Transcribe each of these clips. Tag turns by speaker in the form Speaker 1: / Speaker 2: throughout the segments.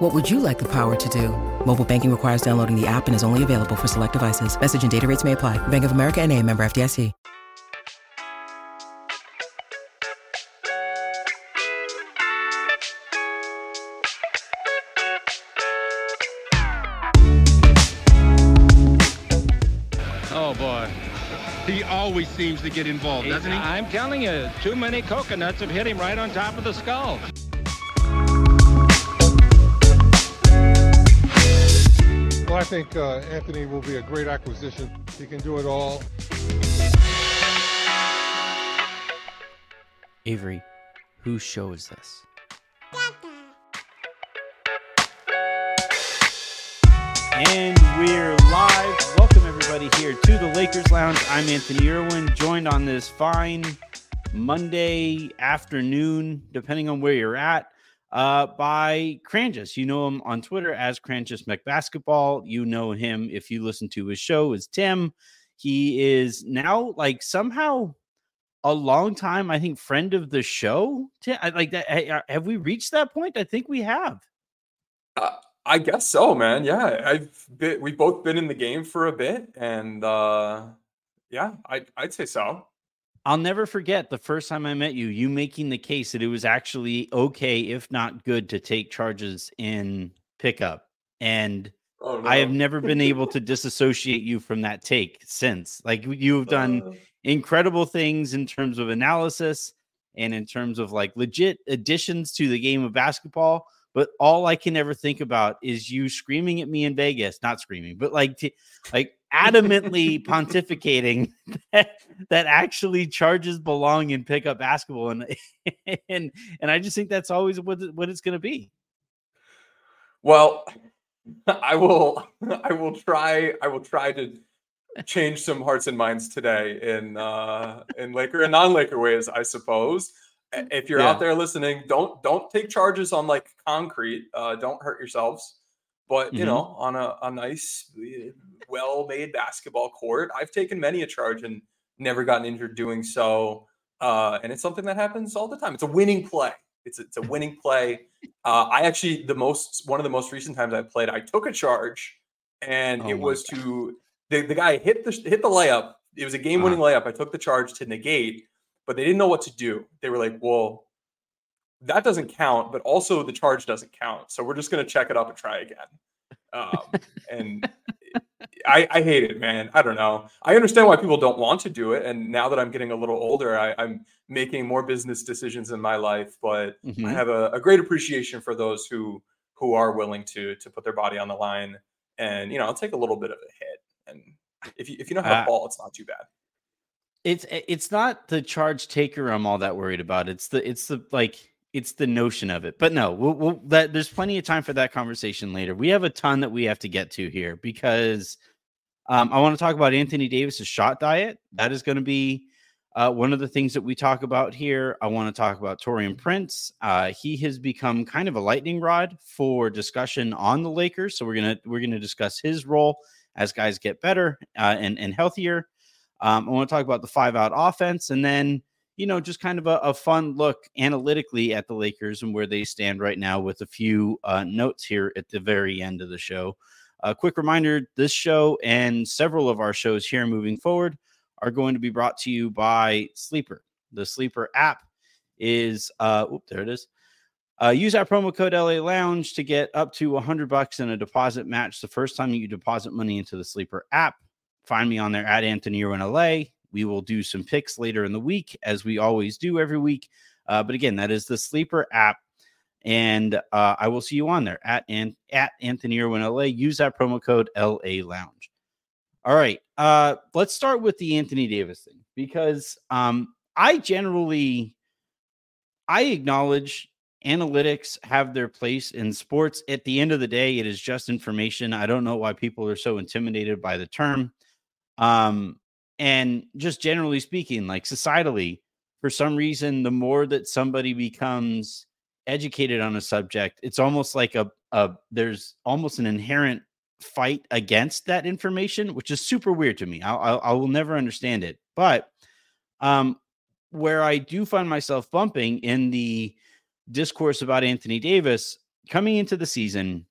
Speaker 1: What would you like the power to do? Mobile banking requires downloading the app and is only available for select devices. Message and data rates may apply. Bank of America and a member FDIC.
Speaker 2: Oh boy. He always seems to get involved, doesn't he?
Speaker 3: I'm telling you, too many coconuts have hit him right on top of the skull.
Speaker 4: I think uh, Anthony will be a great acquisition. He can do it all.
Speaker 5: Avery, whose show is this? And we're live. Welcome everybody here to the Lakers Lounge. I'm Anthony Irwin, joined on this fine Monday afternoon, depending on where you're at, uh, by Cranjis. You know him on Twitter as Cranjis McBasketball. You know him if you listen to his show as Tim. He is now like somehow a long time, I think, friend of the show. Tim, like that. uh, Have we reached that point? I think we have.
Speaker 6: Uh, I guess so, man. Yeah, I've been, we've both been in the game for a bit, and uh, yeah, I, I'd say so.
Speaker 5: I'll never forget the first time I met you, you making the case that it was actually okay, if not good, to take charges in pickup. And
Speaker 6: Oh,
Speaker 5: I have never been able to disassociate you from that take since. Like you've done
Speaker 6: Uh,
Speaker 5: incredible things in terms of analysis and in terms of like legit additions to the game of basketball. But all I can ever think about is you screaming at me in Vegas, not screaming, but like, t- like adamantly pontificating that, that actually charges belong in pickup basketball. And, and, and I just think that's always what, what it's going to be.
Speaker 6: well, I will. I will try. I will try to change some hearts and minds today in uh, in Laker and non-Laker ways, I suppose. If you're
Speaker 5: Yeah.
Speaker 6: out there listening, don't don't take charges on like concrete. Uh, don't hurt yourselves. But you
Speaker 5: Mhm.
Speaker 6: know, on a, a nice, eh, well-made basketball court, I've taken many a charge and never gotten injured doing so. Uh, and it's something that happens all the time. It's a winning play. It's a, it's a winning play. Uh, I actually the most one of the most recent times I played, I took a charge, and
Speaker 5: Oh
Speaker 6: it was to the, the guy hit the hit the layup. It was a game winning layup. I took the charge to negate, but they didn't know what to do. They were like, "Well, that doesn't count, but also the charge doesn't count. So we're just gonna check it up and try again." Um, and I, I hate it, man. I don't know. I understand why people don't want to do it, and now that I'm getting a little older, I, I'm making more business decisions in my life. But I
Speaker 5: Mhm.
Speaker 6: have a, a great appreciation for those who who are willing to to put their body on the line and you know I'll take a little bit of a hit. And if you if you know how to ball, it's not too bad.
Speaker 5: It's it's not the charge taker I'm all that worried about. It's the it's the like it's the notion of it. But no, we'll, we'll that there's plenty of time for that conversation later. We have a ton that we have to get to here because um, I want to talk about Anthony Davis's shot diet. That is going to be uh, one of the things that we talk about here. I want to talk about Taurean Prince. Uh, he has become kind of a lightning rod for discussion on the Lakers. So we're gonna we're gonna discuss his role as guys get better uh, and and healthier. Um, I want to talk about the five out offense and then, you know, just kind of a, a fun look analytically at the Lakers and where they stand right now with a few uh, notes here at the very end of the show. A quick reminder this show and several of our shows here moving forward are going to be brought to you by Sleeper. The Sleeper app is, uh, oop, there it is. Uh, use our promo code LA Lounge to get up to 100 bucks in a deposit match the first time you deposit money into the Sleeper app. Find me on there at Anthony Irwin LA. We will do some picks later in the week, as we always do every week. Uh, but again, that is the Sleeper app, and uh, I will see you on there at and at Anthony Irwin LA. Use that promo code LA Lounge. All right, uh, let's start with the Anthony Davis thing because um, I generally I acknowledge analytics have their place in sports. At the end of the day, it is just information. I don't know why people are so intimidated by the term. Um, and just generally speaking, like societally, for some reason, the more that somebody becomes educated on a subject, it's almost like a, a there's almost an inherent fight against that information, which is super weird to me. I, I, I will never understand it. But um, where I do find myself bumping in the discourse about Anthony Davis coming into the season,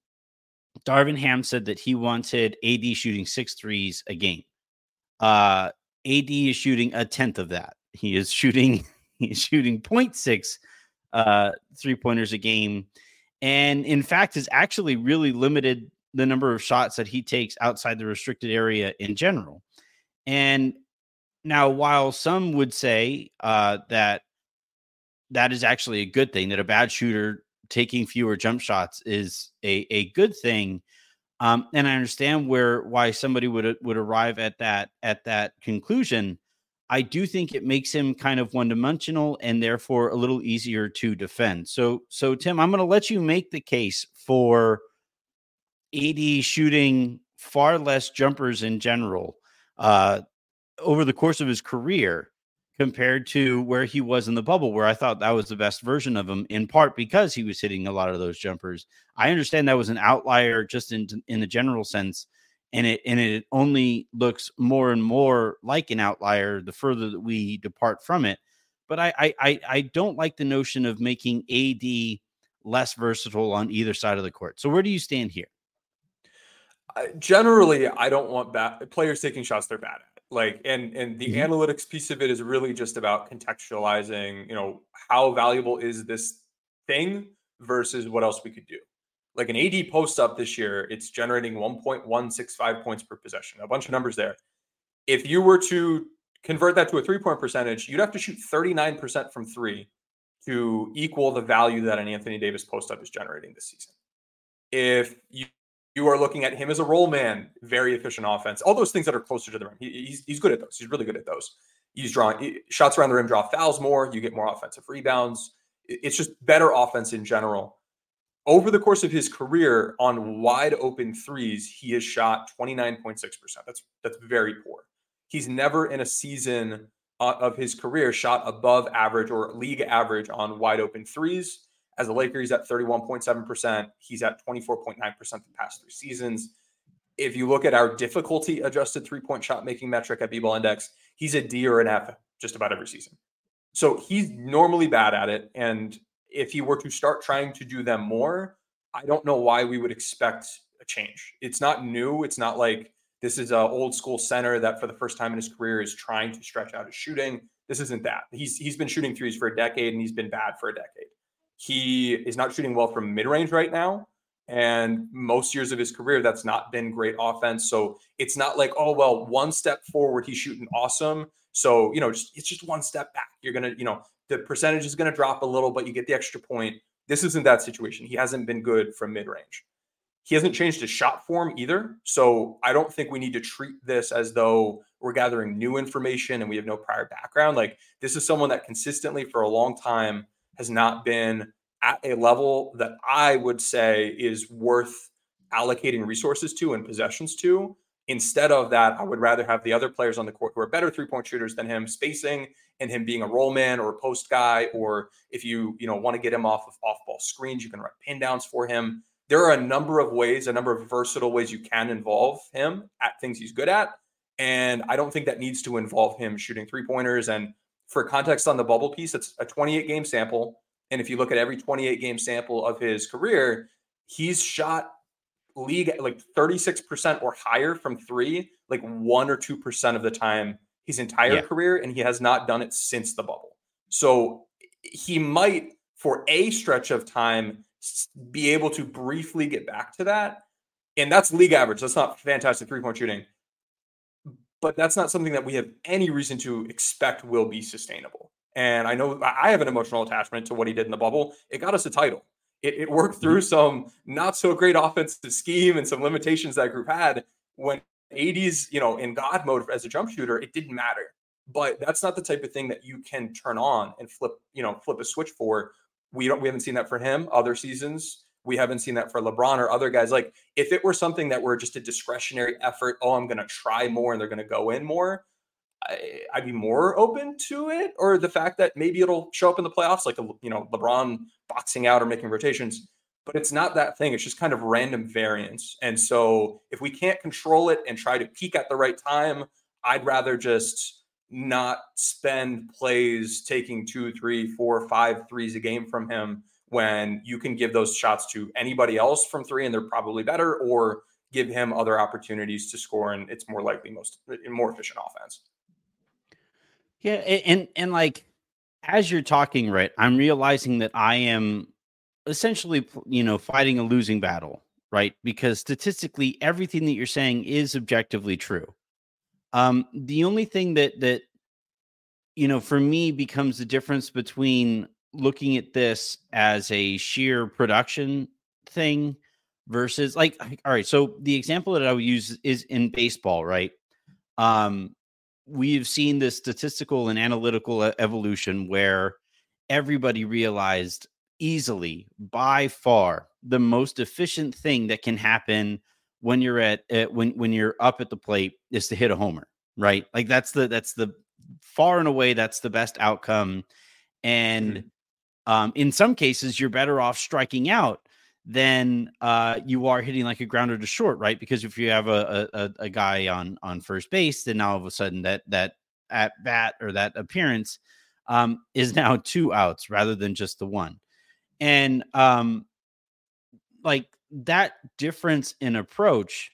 Speaker 5: Darvin Ham said that he wanted AD shooting six threes a game. Uh, AD is shooting a tenth of that. He is shooting he is shooting 0.6 uh, three pointers a game, and in fact has actually really limited the number of shots that he takes outside the restricted area in general. And now, while some would say uh, that that is actually a good thing, that a bad shooter taking fewer jump shots is a, a good thing. Um, and I understand where why somebody would would arrive at that at that conclusion. I do think it makes him kind of one dimensional and therefore a little easier to defend. So so Tim, I'm going to let you make the case for AD shooting far less jumpers in general uh, over the course of his career compared to where he was in the bubble, where I thought that was the best version of him, in part because he was hitting a lot of those jumpers. I understand that was an outlier just in in the general sense, and it and it only looks more and more like an outlier the further that we depart from it. But I I I don't like the notion of making AD less versatile on either side of the court. So where do you stand here?
Speaker 6: generally, I don't want bad players taking shots they're bad at like and and the
Speaker 5: Mhm.
Speaker 6: analytics piece of it is really just about contextualizing you know how valuable is this thing versus what else we could do. Like an AD post up this year it's generating 1.165 points per possession a bunch of numbers there. If you were to convert that to a three point percentage you'd have to shoot 39% from three to equal the value that an anthony davis post up is generating this season. If you you are looking at him as a roll man, very efficient offense. All those things that are closer to the rim. He, he's, he's good at those. He's really good at those. He's drawing he, shots around the rim, draw fouls more. You get more offensive rebounds. It's just better offense in general. Over the course of his career, on wide open threes, he has shot 29.6%. That's that's very poor. He's never in a season uh, of his career shot above average or league average on wide open threes. As a Laker, he's at 31.7%. He's at 24.9% the past three seasons. If you look at our difficulty adjusted three point shot making metric at B-ball index, he's a D or an F just about every season. So he's normally bad at it. And if he were to start trying to do them more, I don't know why we would expect a change. It's not new. It's not like this is an old school center that for the first time in his career is trying to stretch out his shooting. This isn't that. He's he's been shooting threes for a decade and he's been bad for a decade. He is not shooting well from mid range right now. And most years of his career, that's not been great offense. So it's not like, oh, well, one step forward, he's shooting awesome. So, you know, just, it's just one step back. You're going to, you know, the percentage is going to drop a little, but you get the extra point. This isn't that situation. He hasn't been good from mid range. He hasn't changed his shot form either. So I don't think we need to treat this as though we're gathering new information and we have no prior background. Like this is someone that consistently for a long time has not been at a level that I would say is worth allocating resources to and possessions to. Instead of that, I would rather have the other players on the court who are better three point shooters than him spacing and him being a roll man or a post guy. Or if you, you know, want to get him off of off ball screens, you can run pin downs for him. There are a number of ways, a number of versatile ways you can involve him at things he's good at. And I don't think that needs to involve him shooting three pointers. And for context on the bubble piece, it's a 28 game sample. And if you look at every 28 game sample of his career, he's shot league like 36% or higher from three, like one or 2% of the time his entire yeah. career. And he has not done it since the bubble. So he might, for a stretch of time, be able to briefly get back to that. And that's league average. That's not fantastic three point shooting. But that's not something that we have any reason to expect will be sustainable. And I know I have an emotional attachment to what he did in the bubble. It got us a title. It, it worked mm-hmm. through some not so great offensive scheme and some limitations that group had. When AD's, you know, in God mode as a jump shooter, it didn't matter. But that's not the type of thing that you can turn on and flip, you know, flip a switch for. We don't we haven't seen that for him other seasons. We haven't seen that for LeBron or other guys. Like if it were something that were just a discretionary effort, oh, I'm gonna try more and they're gonna go in more, I, I'd be more open to it, or the fact that maybe it'll show up in the playoffs, like you know LeBron boxing out or making rotations. But it's not that thing. It's just kind of random variance. And so if we can't control it and try to peak at the right time, I'd rather just not spend plays taking two, three, four, five threes a game from him when you can give those shots to anybody else from three and they're probably better, or give him other opportunities to score and it's more likely most more efficient offense.
Speaker 5: Yeah, and and like as you're talking, right, I'm realizing that I am essentially, you know, fighting a losing battle, right? Because statistically, everything that you're saying is objectively true. Um, the only thing that that you know for me becomes the difference between looking at this as a sheer production thing versus like all right so the example that i would use is in baseball right? Um we've seen this statistical and analytical evolution where everybody realized easily by far the most efficient thing that can happen when you're at, at when when you're up at the plate is to hit a homer right? Like that's the that's the far and away that's the best outcome. And mm-hmm. Um in some cases you're better off striking out than uh, you are hitting like a grounder to short, right? Because if you have a, a, a guy on on first base, then now all of a sudden that that at bat or that appearance um, is now two outs rather than just the one, and um, like that difference in approach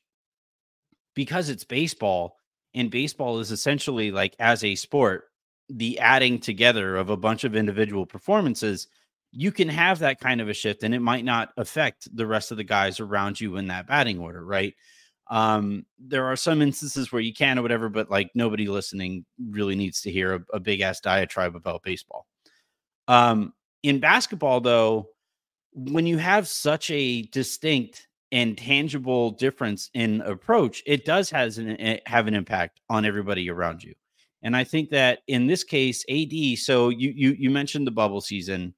Speaker 5: because it's baseball and baseball is essentially like as a sport the adding together of a bunch of individual performances you can have that kind of a shift and it might not affect the rest of the guys around you in that batting order, right? Um, there are some instances where you can or whatever, but like nobody listening really needs to hear a, a big ass diatribe about baseball. Um, in basketball, though, when you have such a distinct and tangible difference in approach, it does has an, eh, have an impact on everybody around you. And I think that in this case, AD. So you you you mentioned the bubble season.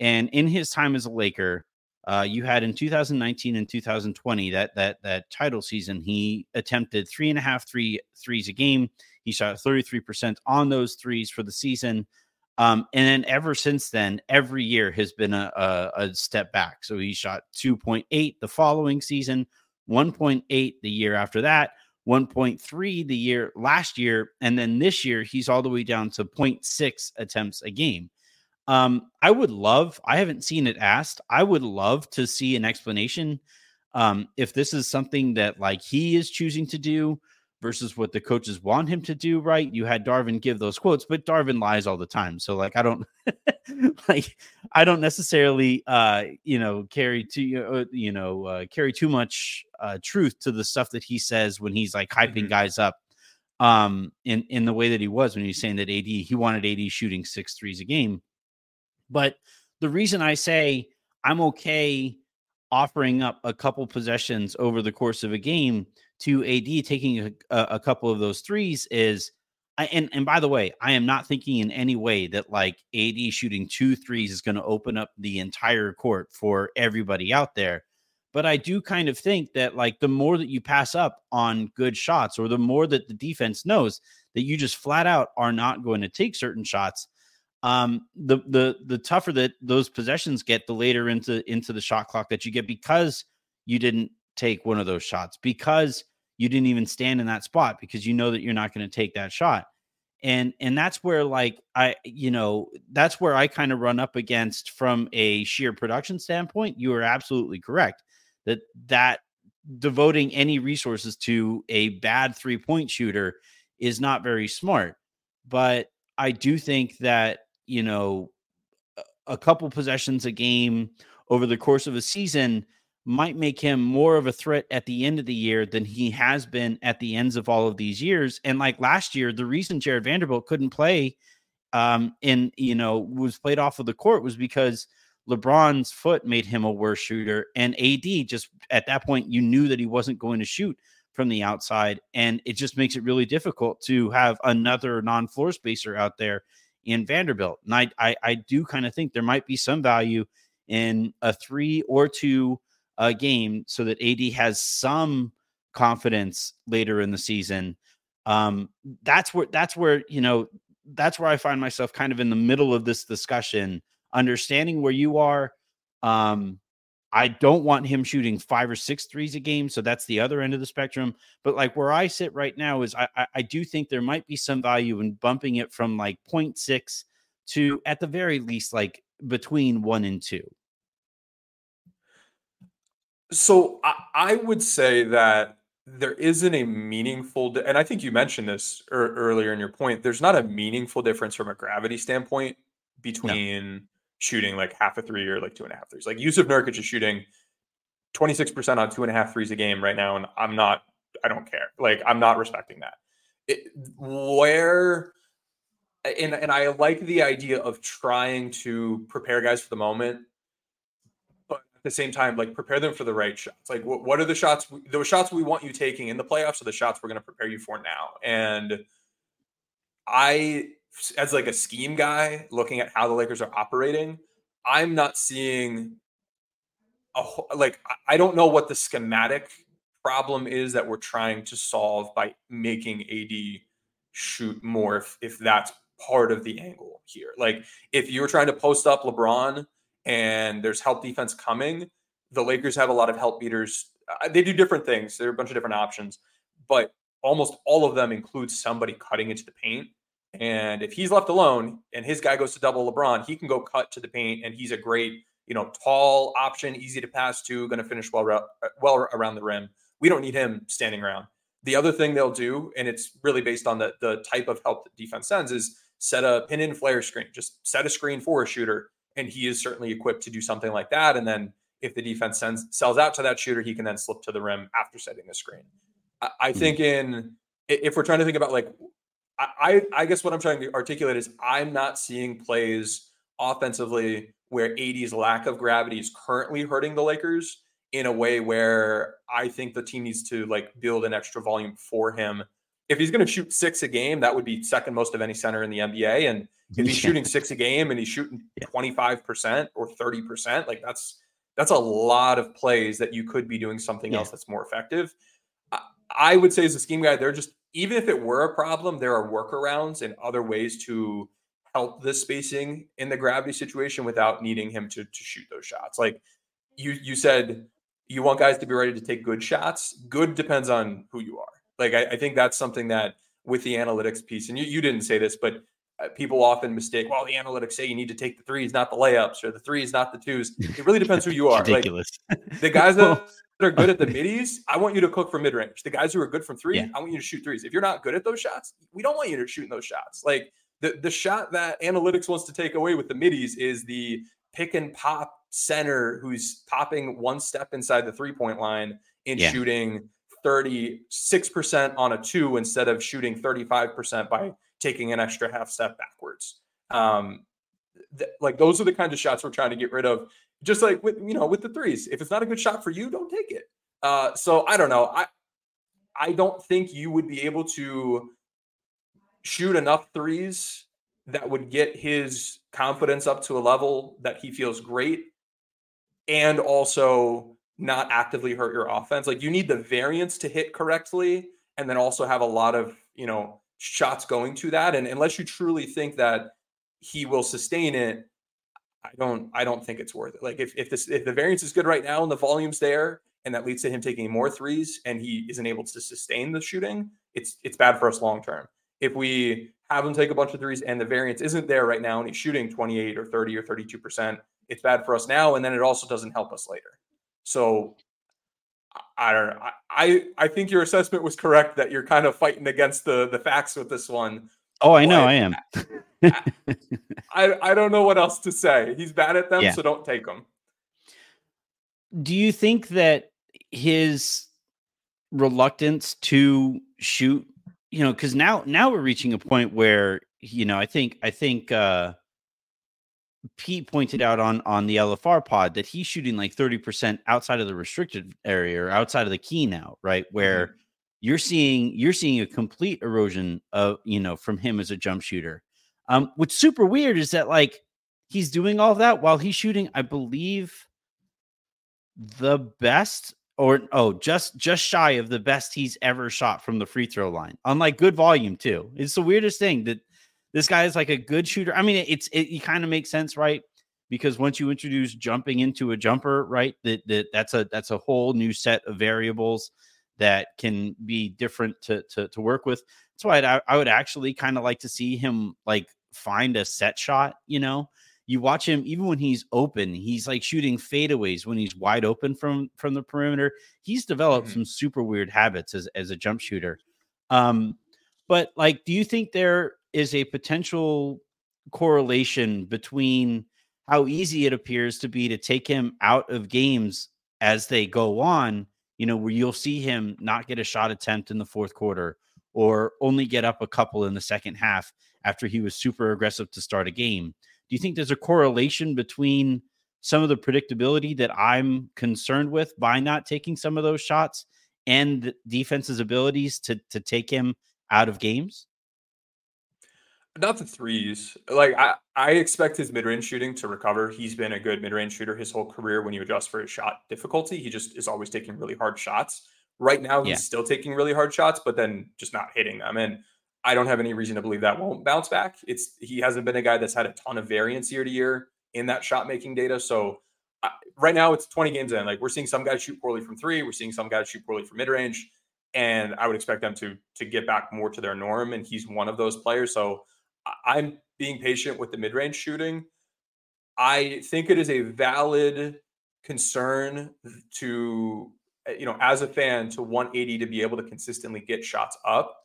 Speaker 5: And in his time as a Laker, uh, you had in 2019 and 2020 that that that title season, he attempted three and a half three threes a game. He shot 33% on those threes for the season. Um, and then ever since then, every year has been a, a, a step back. So he shot 2.8 the following season, 1.8 the year after that, 1.3 the year last year, and then this year he's all the way down to 0.6 attempts a game. Um, I would love, I haven't seen it asked. I would love to see an explanation um, if this is something that like he is choosing to do versus what the coaches want him to do, right? You had Darvin give those quotes, but Darvin lies all the time. So like I don't like I don't necessarily uh you know carry too uh, you know uh, carry too much uh truth to the stuff that he says when he's like hyping mm-hmm. guys up um in in the way that he was when he's saying that AD he wanted AD shooting six threes a game. But the reason I say I'm okay offering up a couple possessions over the course of a game to AD taking a, a couple of those threes is I, and and by the way, I am not thinking in any way that like AD shooting two threes is going to open up the entire court for everybody out there. But I do kind of think that like the more that you pass up on good shots, or the more that the defense knows that you just flat out are not going to take certain shots, um, the the the tougher that those possessions get, the later into into the shot clock that you get because you didn't take one of those shots because you didn't even stand in that spot because you know that you're not going to take that shot. And and that's where like i you know that's where i kind of run up against from a sheer production standpoint you are absolutely correct that that devoting any resources to a bad three point shooter is not very smart. But i do think that you know, a couple possessions a game over the course of a season might make him more of a threat at the end of the year than he has been at the ends of all of these years. And like last year, the reason Jarred Vanderbilt couldn't play um in you know was played off of the court was because LeBron's foot made him a worse shooter and AD just at that point you knew that he wasn't going to shoot from the outside and it just makes it really difficult to have another non-floor spacer out there in Vanderbilt. And I, I, I do kind of think there might be some value in a three or two uh, game so that AD has some confidence later in the season Um, that's where that's where you know that's where I find myself kind of in the middle of this discussion, understanding where you are. Um, I don't want him shooting five or six threes a game. So that's the other end of the spectrum. But like where I sit right now is I, I, I do think there might be some value in bumping it from like 0.6 to at the very least like between one and two.
Speaker 6: So I, I would say that there isn't a meaningful, di- and I think you mentioned this ear- earlier in your point. There's not a meaningful difference from a gravity standpoint between shooting like half a three or like two and a half threes. Like Jusuf Nurkic is shooting 26% on two and a half threes a game right now, and I'm not, I don't care. Like I'm not respecting that. It, where and and I like the idea of trying to prepare guys for the moment, the same time, like prepare them for the right shots. Like what, what are the shots? The shots we want you taking in the playoffs are the shots we're going to prepare you for now. And I, as like a scheme guy, looking at how the Lakers are operating, I'm not seeing a like I don't know what the schematic problem is that we're trying to solve by making AD shoot more if, if that's part of the angle here. Like if you're trying to post up LeBron and there's help defense coming, the Lakers have a lot of help beaters. Uh, They do different things. There are a bunch of different options, but almost all of them include somebody cutting into the paint. And if he's left alone and his guy goes to double LeBron, he can go cut to the paint and he's a great, you know, tall option, easy to pass to, going to finish well, well around the rim. We don't need him standing around. The other thing they'll do, and it's really based on the the type of help that defense sends, is set a pin in flare screen. Just set a screen for a shooter, and he is certainly equipped to do something like that. And then if the defense sends sells out to that shooter, he can then slip to the rim after setting the screen. I, I hmm. think in if we're trying to think about like I, I guess what I'm trying to articulate is I'm not seeing plays offensively where AD's lack of gravity is currently hurting the Lakers in a way where I think the team needs to like build an extra volume for him. If he's going to shoot six a game, that would be second most of any center in the NBA. And if he's shooting six a game and he's shooting 25% or 30%, like that's that's a lot of plays that you could be doing something
Speaker 5: Yeah.
Speaker 6: else that's more effective. I, I would say as a scheme guy, they're just even if it were a problem, there are workarounds and other ways to help this spacing in the gravity situation without needing him to to shoot those shots. Like you you said you want guys to be ready to take good shots. Good depends on who you are. Like I, I think that's something that with the analytics piece, and you, you didn't say this, but uh, people often mistake. Well, the analytics say you need to take the threes, not the layups, or the threes, not the twos. It really depends who you are. Like
Speaker 5: ridiculous.
Speaker 6: the guys that are good at the middies, I want you to cook from mid range. The guys who are good from three,
Speaker 5: Yeah.
Speaker 6: I want you to shoot threes. If you're not good at those shots, we don't want you to shoot those shots. Like the the shot that analytics wants to take away with the middies is the pick and pop center who's popping one step inside the three point line and
Speaker 5: Yeah.
Speaker 6: shooting 36% on a two instead of shooting 35% by taking an extra half step backwards. Um, th- like those are the kinds of shots we're trying to get rid of. Just like with you know with the threes, if it's not a good shot for you, don't take it. Uh, so I don't know. I I don't think you would be able to shoot enough threes that would get his confidence up to a level that he feels great and also not actively hurt your offense. Like you need the variance to hit correctly and then also have a lot of, you know, shots going to that and unless you truly think that he will sustain it, I don't I don't think it's worth it. Like if if this if the variance is good right now and the volume's there and that leads to him taking more threes and he isn't able to sustain the shooting, it's it's bad for us long term. If we have him take a bunch of threes and the variance isn't there right now and he's shooting 28 or 30 or 32 percent, it's bad for us now and then it also doesn't help us later. So I- don't know. I, I think your assessment was correct that you're kind of fighting against the the facts with this one.
Speaker 5: Oh, I know I am.
Speaker 6: I I don't know what else to say. He's bad at them,
Speaker 5: Yeah.
Speaker 6: so don't take him.
Speaker 5: Do you think that his reluctance to shoot, you know, because now now we're reaching a point where you know I think I think uh Pete pointed out on on the LFR pod that he's shooting like 30% outside of the restricted area or outside of the key now, right? Where you're seeing you're seeing a complete erosion of you know from him as a jump shooter. Um, what's super weird is that like he's doing all that while he's shooting, I believe, the best or oh, just just shy of the best he's ever shot from the free throw line. On like good volume too. It's the weirdest thing that this guy is like a good shooter. I mean, it's it, it kind of makes sense, right? Because once you introduce jumping into a jumper, right, that that that's a that's a whole new set of variables that can be different to to, to work with. That's why I, I would actually kind of like to see him like find a set shot, you know, you watch him even when he's open he's like shooting fadeaways when he's wide open from from the perimeter he's developed mm-hmm. some super weird habits as, as a jump shooter um but like do you think there is a potential correlation between how easy it appears to be to take him out of games as they go on you know where you'll see him not get a shot attempt in the fourth quarter or only get up a couple in the second half after he was super aggressive to start a game do you think there's a correlation between some of the predictability that I'm concerned with by not taking some of those shots and the defense's abilities to to take him out of games?
Speaker 6: Not the threes. Like I, I expect his mid-range shooting to recover. He's been a good mid-range shooter his whole career. When you adjust for his shot difficulty, he just is always taking really hard shots. Right now, he's yeah. still taking really hard shots, but then just not hitting them. And I don't have any reason to believe that won't bounce back. It's he hasn't been a guy that's had a ton of variance year to year in that shot making data. So uh, right now it's 20 games in. Like we're seeing some guys shoot poorly from three, we're seeing some guys shoot poorly from mid range, and I would expect them to to get back more to their norm. And he's one of those players. So I'm being patient with the mid range shooting. I think it is a valid concern to you know as a fan to 180 to be able to consistently get shots up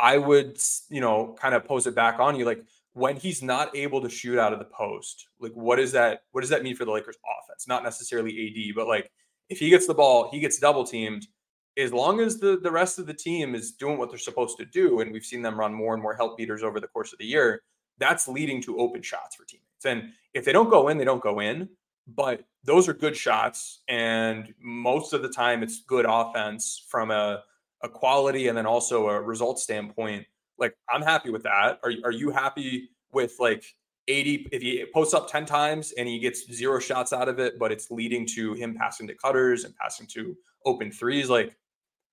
Speaker 6: I would, you know, kind of pose it back on you. Like when he's not able to shoot out of the post, like what is that? What does that mean for the Lakers offense? Not necessarily AD, but like if he gets the ball, he gets double teamed. As long as the the rest of the team is doing what they're supposed to do, and we've seen them run more and more help beaters over the course of the year, that's leading to open shots for teammates. And if they don't go in, they don't go in. But those are good shots, and most of the time, it's good offense from a a quality and then also a result standpoint, like I'm happy with that. Are are you happy with like AD if he posts up 10 times and he gets zero shots out of it, but it's leading to him passing to cutters and passing to open threes? Like,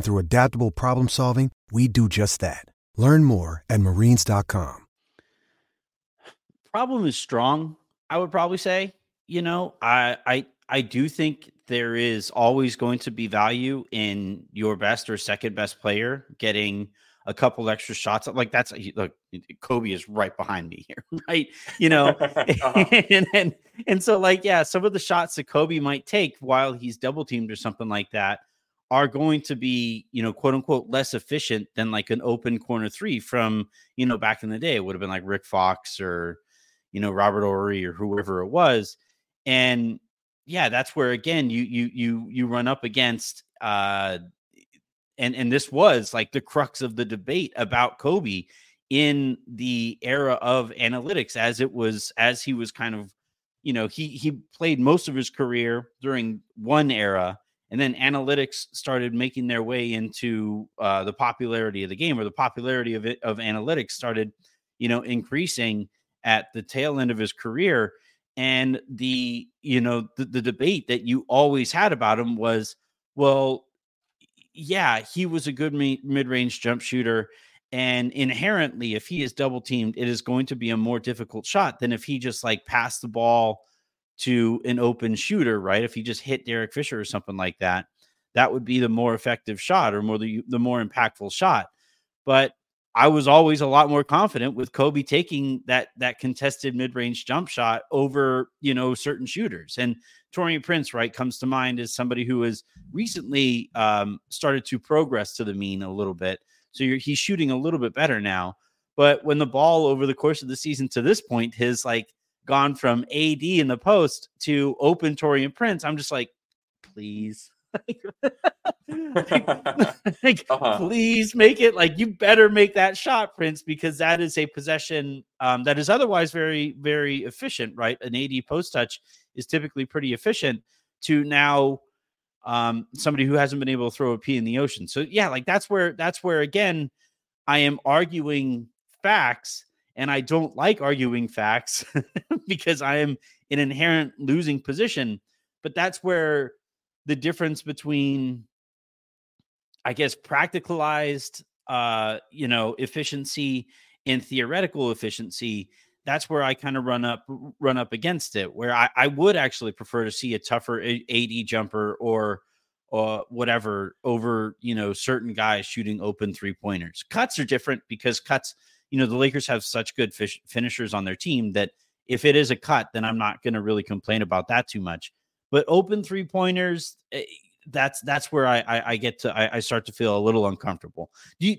Speaker 7: And through adaptable problem solving, we do just that. Learn more at marines.com.
Speaker 5: Problem is strong, I would probably say. You know, I I I do think there is always going to be value in your best or second best player getting a couple extra shots. Like that's look, Kobe is right behind me here, right? You know, uh-huh. and, and and so like yeah, some of the shots that Kobe might take while he's double teamed or something like that are going to be, you know, quote unquote, less efficient than like an open corner three from, you know, back in the day. It would have been like Rick Fox or, you know, Robert Horry or whoever it was. And yeah, that's where again you you you you run up against uh and and this was like the crux of the debate about Kobe in the era of analytics as it was as he was kind of you know he he played most of his career during one era and then analytics started making their way into uh, the popularity of the game or the popularity of it of analytics started you know increasing at the tail end of his career. And the you know the, the debate that you always had about him was well yeah he was a good mid-range jump shooter and inherently if he is double teamed it is going to be a more difficult shot than if he just like passed the ball to an open shooter, right? If he just hit Derek Fisher or something like that, that would be the more effective shot or more the, the more impactful shot. But I was always a lot more confident with Kobe taking that that contested mid-range jump shot over, you know, certain shooters. And Taurean Prince, right, comes to mind as somebody who has recently um, started to progress to the mean a little bit. So he's shooting a little bit better now. But when the ball over the course of the season to this point has like gone from AD in the post to open Taurean Prince, I'm just like, please like, like uh-huh. please make it like you better make that shot, Prince, because that is a possession um, that is otherwise very, very efficient, right? An AD post touch is typically pretty efficient to now um, somebody who hasn't been able to throw a pee in the ocean. So yeah, like that's where that's where again I am arguing facts and I don't like arguing facts because I am in an inherent losing position. But that's where the difference between i guess practicalized uh you know efficiency and theoretical efficiency that's where i kind of run up run up against it where I, I would actually prefer to see a tougher AD jumper or or whatever over you know certain guys shooting open three pointers cuts are different because cuts you know the lakers have such good fish, finishers on their team that if it is a cut then i'm not going to really complain about that too much but open three pointers, eh, that's that's where I I, I get to I, I, start to feel a little uncomfortable. Do you?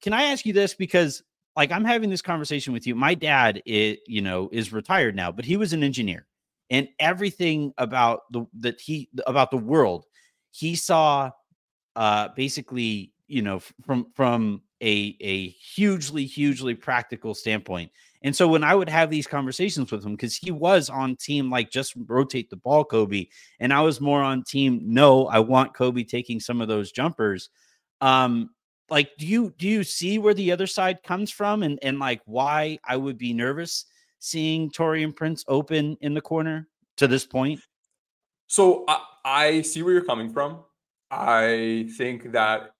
Speaker 5: Can I ask you this because like I'm having this conversation with you. My dad, it you know, is retired now, but he was an engineer, and everything about the that he about the world, he saw, uh, basically, you know, from from a a hugely hugely practical standpoint. And so when I would have these conversations with him, because he was on team like just rotate the ball, Kobe, and I was more on team, no, I want Kobe taking some of those jumpers. Um, like, do you do you see where the other side comes from and and like why I would be nervous seeing Taurean Prince open in the corner to this point?
Speaker 6: So I, I see where you're coming from. I think that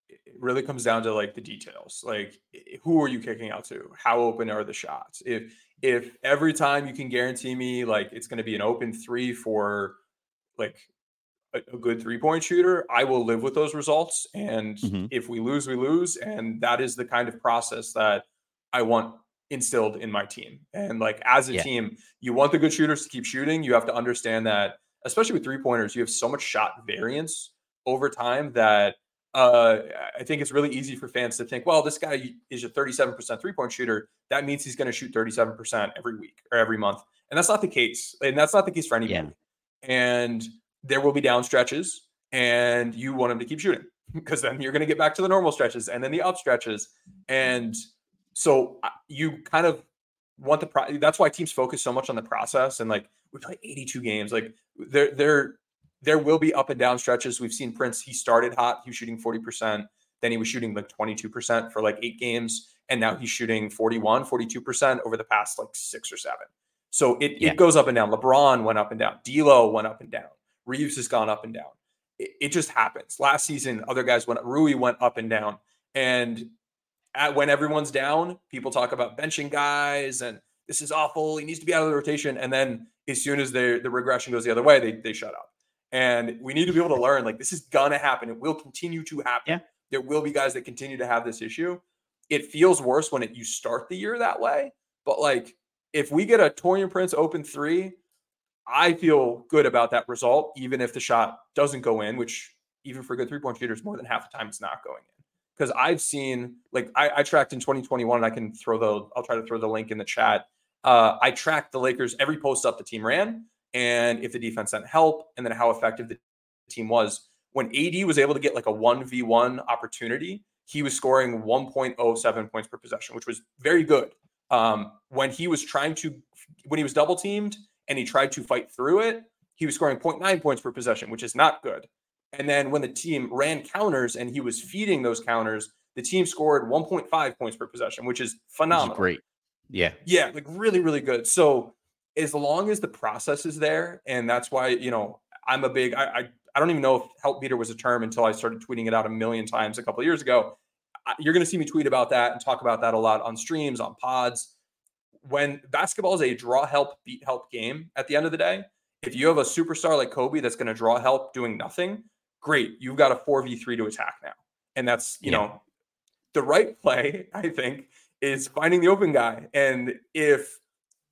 Speaker 6: really comes down to like the details. Like who are you kicking out to? How open are the shots? If if every time you can guarantee me like it's going to be an open 3 for like a, a good three-point shooter, I will live with those results and mm-hmm. if we lose we lose and that is the kind of process that I want instilled in my team. And like as a yeah. team, you want the good shooters to keep shooting. You have to understand that especially with three-pointers, you have so much shot variance over time that uh, I think it's really easy for fans to think, well, this guy is a 37% three point shooter. That means he's going to shoot 37% every week or every month. And that's not the case. And that's not the case for anybody. Yeah. And there will be down stretches, and you want him to keep shooting because then you're going to get back to the normal stretches and then the up stretches. And so uh, you kind of want the pro- that's why teams focus so much on the process and like we play 82 games like they're they're there will be up and down stretches. We've seen Prince, he started hot, he was shooting 40%, then he was shooting like 22% for like eight games, and now he's shooting 41, 42% over the past like six or seven. So it, yeah. it goes up and down. LeBron went up and down. D'Lo went up and down. Reeves has gone up and down. It, it just happens. Last season, other guys went. Rui went up and down. And at, when everyone's down, people talk about benching guys and this is awful. He needs to be out of the rotation. And then as soon as the regression goes the other way, they they shut up. And we need to be able to learn like this is gonna happen. It will continue to happen. Yeah. There will be guys that continue to have this issue. It feels worse when it you start the year that way. But like if we get a Taurean Prince open three, I feel good about that result, even if the shot doesn't go in, which even for good three point shooters, more than half the time it's not going in. Because I've seen, like, I, I, tracked in 2021, and I can throw the, I'll try to throw the link in the chat. Uh, I tracked the Lakers every post up the team ran and if the defense sent help, and then how effective the team was. When AD was able to get like a 1v1 opportunity, he was scoring 1.07 points per possession, which was very good. Um, when he was trying to, when he was double teamed and he tried to fight through it, he was scoring 0.9 points per possession, which is not good. And then when the team ran counters and he was feeding those counters, the team scored 1.5 points per possession, which is phenomenal.
Speaker 5: Great. Yeah.
Speaker 6: Yeah, like really, really good. So as long as the process is there, and that's why you know I'm a big I I, I don't even know if help beater was a term until I started tweeting it out a million times a couple years ago. You're going to see me tweet about that and talk about that a lot on streams, on pods. When basketball is a draw help beat help game at the end of the day, if you have a superstar like Kobe that's going to draw help doing nothing, great, you've got a 4v3 to attack now. And that's, you yeah. know, the right play, I think, is finding the open guy. And if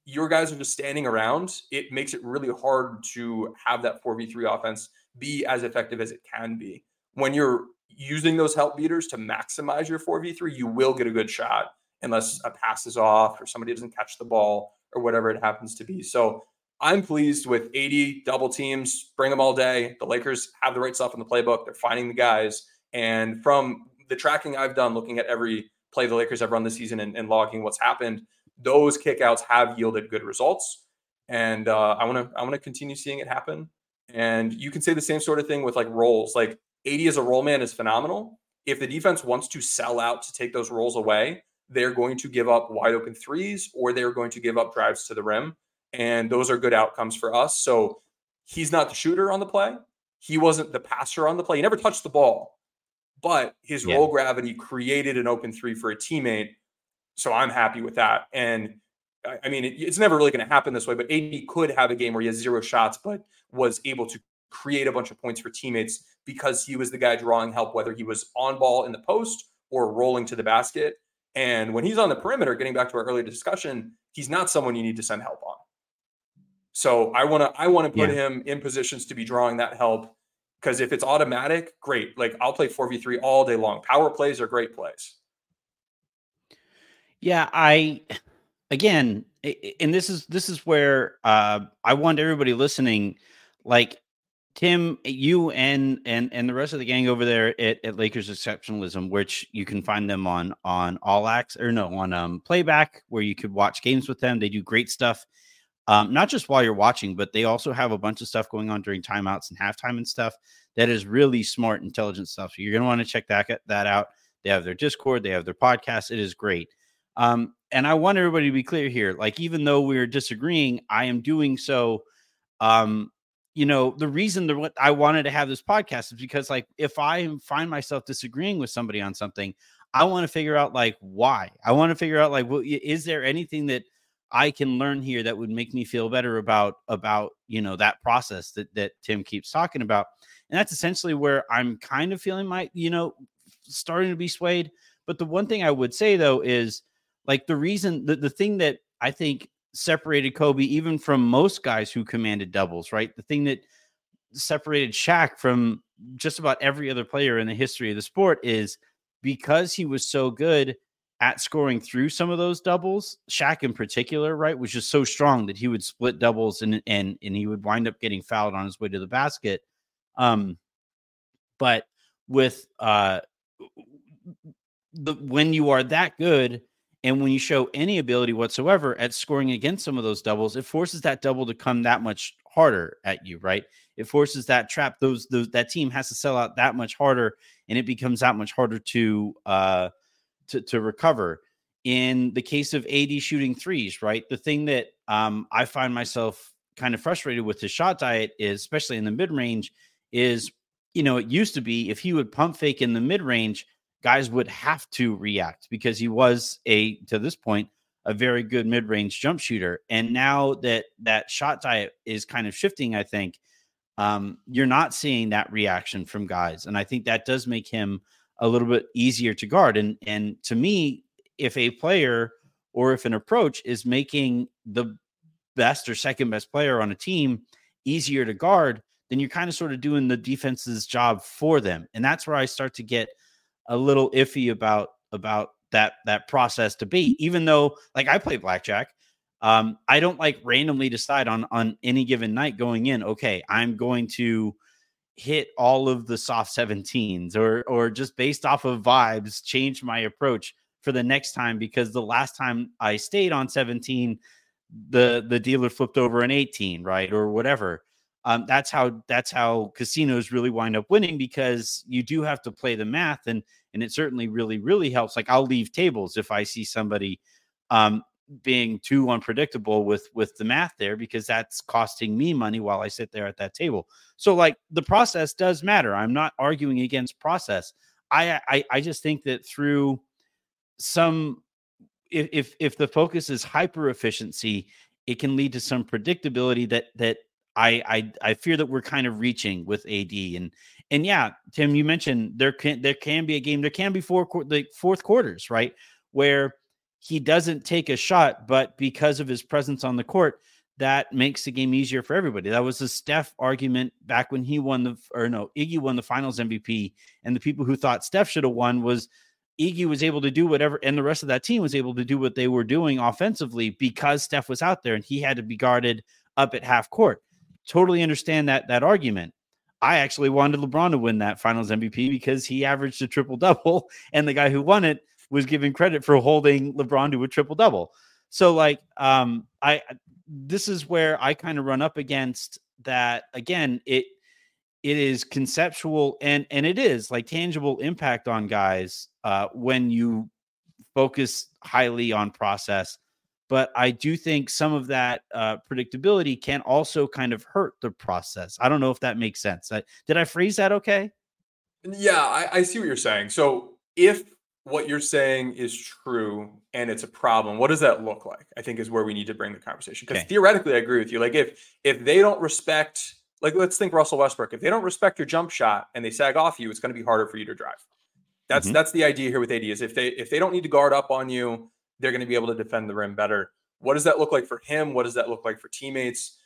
Speaker 6: your guys are just standing around, it makes it really hard to have that 4v3 offense be as effective as it can be. When you're using those help beaters to maximize your 4v3, you will get a good shot unless a pass is off or somebody doesn't catch the ball or whatever it happens to be. So I'm pleased with AD double teams, bring them all day. The Lakers have the right stuff in the playbook. They're finding the guys. And from the tracking I've done, looking at every play the Lakers have run this season and, and logging what's happened, those kickouts have yielded good results. And uh, I want to I want to continue seeing it happen. And you can say the same sort of thing with like rolls. Like AD as a roll man is phenomenal. If the defense wants to sell out to take those rolls away, they're going to give up wide open threes or they're going to give up drives to the rim. And those are good outcomes for us. So he's not the shooter on the play. He wasn't the passer on the play. He never touched the ball, but his yeah. roll gravity created an open three for a teammate. So I'm happy with that. And I mean, it, it's never really going to happen this way, but AD could have a game where he has zero shots, but was able to create a bunch of points for teammates because he was the guy drawing help, whether he was on ball in the post or rolling to the basket. And when he's on the perimeter, getting back to our earlier discussion, he's not someone you need to send help on. So I want to I want to put yeah. him in positions to be drawing that help because if it's automatic, great. Like I'll play 4v3 all day long. Power plays are great plays.
Speaker 5: Yeah, I again, and this is this is where uh I want everybody listening like Tim, you and and and the rest of the gang over there at, at Lakers Exceptionalism, which you can find them on on All Access or no on um playback, where you could watch games with them. They do great stuff um, not just while you're watching, but they also have a bunch of stuff going on during timeouts and halftime and stuff that is really smart, intelligent stuff. So you're to want to check that that out. They have their Discord, they have their podcast. It is great. Um, and I want everybody to be clear here. Like, even though we're disagreeing, I am doing so. Um, you know, the reason that I wanted to have this podcast is because, like, if I find myself disagreeing with somebody on something, I want to figure out like why. I want to figure out like, well, is there anything that I can learn here that would make me feel better about about you know that process that that Tim keeps talking about. And that's essentially where I'm kind of feeling my you know starting to be swayed. But the one thing I would say though is like the reason the, the thing that I think separated Kobe even from most guys who commanded doubles, right? The thing that separated Shaq from just about every other player in the history of the sport is because he was so good at scoring through some of those doubles. Shaq in particular, right, was just so strong that he would split doubles and and and he would wind up getting fouled on his way to the basket. Um, but with uh, the when you are that good and when you show any ability whatsoever at scoring against some of those doubles, it forces that double to come that much harder at you, right? It forces that trap. Those those that team has to sell out that much harder, and it becomes that much harder to uh to, to recover. In the case of AD shooting threes, right? The thing that um, I find myself kind of frustrated with his shot diet is, especially in the mid range, is you know, it used to be if he would pump fake in the mid range, guys would have to react because he was a, to this point, a very good mid range jump shooter. And now that that shot diet is kind of shifting, I think um, you're not seeing that reaction from guys. And I think that does make him a little bit easier to guard. And and to me, if a player or if an approach is making the best or second best player on a team easier to guard, then you're kind of sort of doing the defense's job for them. And that's where I start to get a little iffy about about that that process to be. Even though like I play blackjack, um, I don't like randomly decide on on any given night going in, okay, I'm going to hit all of the soft 17s or or just based off of vibes change my approach for the next time because the last time I stayed on 17 the the dealer flipped over an 18 right or whatever um, that's how that's how casinos really wind up winning because you do have to play the math and and it certainly really really helps like I'll leave tables if I see somebody um, being too unpredictable with with the math there because that's costing me money while I sit there at that table. So like the process does matter. I'm not arguing against process. I I, I just think that through some if, if if the focus is hyper efficiency, it can lead to some predictability that that I I I fear that we're kind of reaching with AD and and yeah, Tim, you mentioned there can there can be a game, there can be four the fourth quarters, right, where he doesn't take a shot, but because of his presence on the court, that makes the game easier for everybody. That was the Steph argument back when he won the or no, Iggy won the Finals MVP, and the people who thought Steph should have won was Iggy was able to do whatever, and the rest of that team was able to do what they were doing offensively because Steph was out there and he had to be guarded up at half court. Totally understand that that argument. I actually wanted LeBron to win that Finals MVP because he averaged a triple double, and the guy who won it was given credit for holding LeBron to a triple double. So, like, um, I this is where I kind of run up against that again. It it is conceptual and and it is like tangible impact on guys uh, when you focus highly on process but I do think some of that uh, predictability can also kind of hurt the process. I don't know if that makes sense. I, did I phrase that okay?
Speaker 6: Yeah, I, I see what you're saying. So if what you're saying is true and it's a problem, what does that look like? I think is where we need to bring the conversation. Because okay. theoretically, I agree with you. Like if if they don't respect, like let's think Russell Westbrook, if they don't respect your jump shot and they sag off you, it's going to be harder for you to drive. That's mm-hmm. that's the idea here with AD is if they if they don't need to guard up on you they're going to be able to defend the rim better. What does that look like for him? What does that look like for teammates?